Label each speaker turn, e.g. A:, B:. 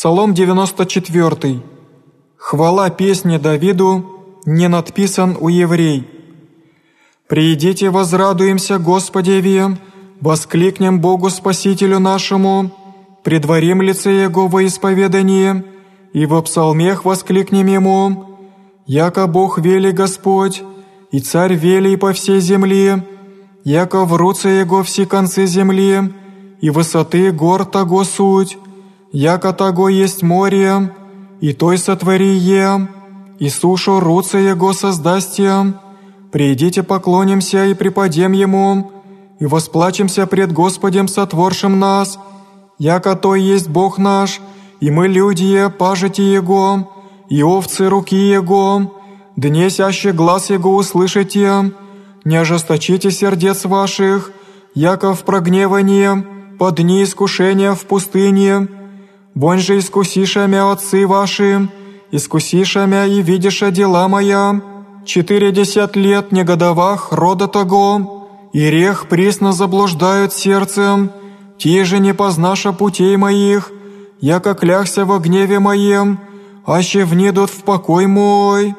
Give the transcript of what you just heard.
A: Псалом 94. Хвала песни Давиду не надписан у еврей. «Приидите, возрадуемся Господеве, воскликнем Богу Спасителю нашему, предварим лице Его во исповедании, и во псалмех воскликнем Ему, яко Бог вели Господь, и Царь вели по всей земле, яко в руце Его все концы земли, и высоты гор того суть, яко того есть море, и той сотвори е, и сушу руце Его создастие, придите поклонимся и преподем Ему, и восплачемся пред Господем сотворшим нас, яко то есть Бог наш, и мы люди, пажити Его, и овцы руки Его, днесяще глаз Его услышите, не ожесточите сердец ваших, яко в прогневании, по дни искушения в пустыне, вонь же искусиша мя отцы ваши, искусиша мя и видиша дела моя, четыредесят лет негодовах рода того, и рех присно заблуждают сердцем, те же не познаша путей моих, яко кляхся во гневе моем, аще внедут в покой мой».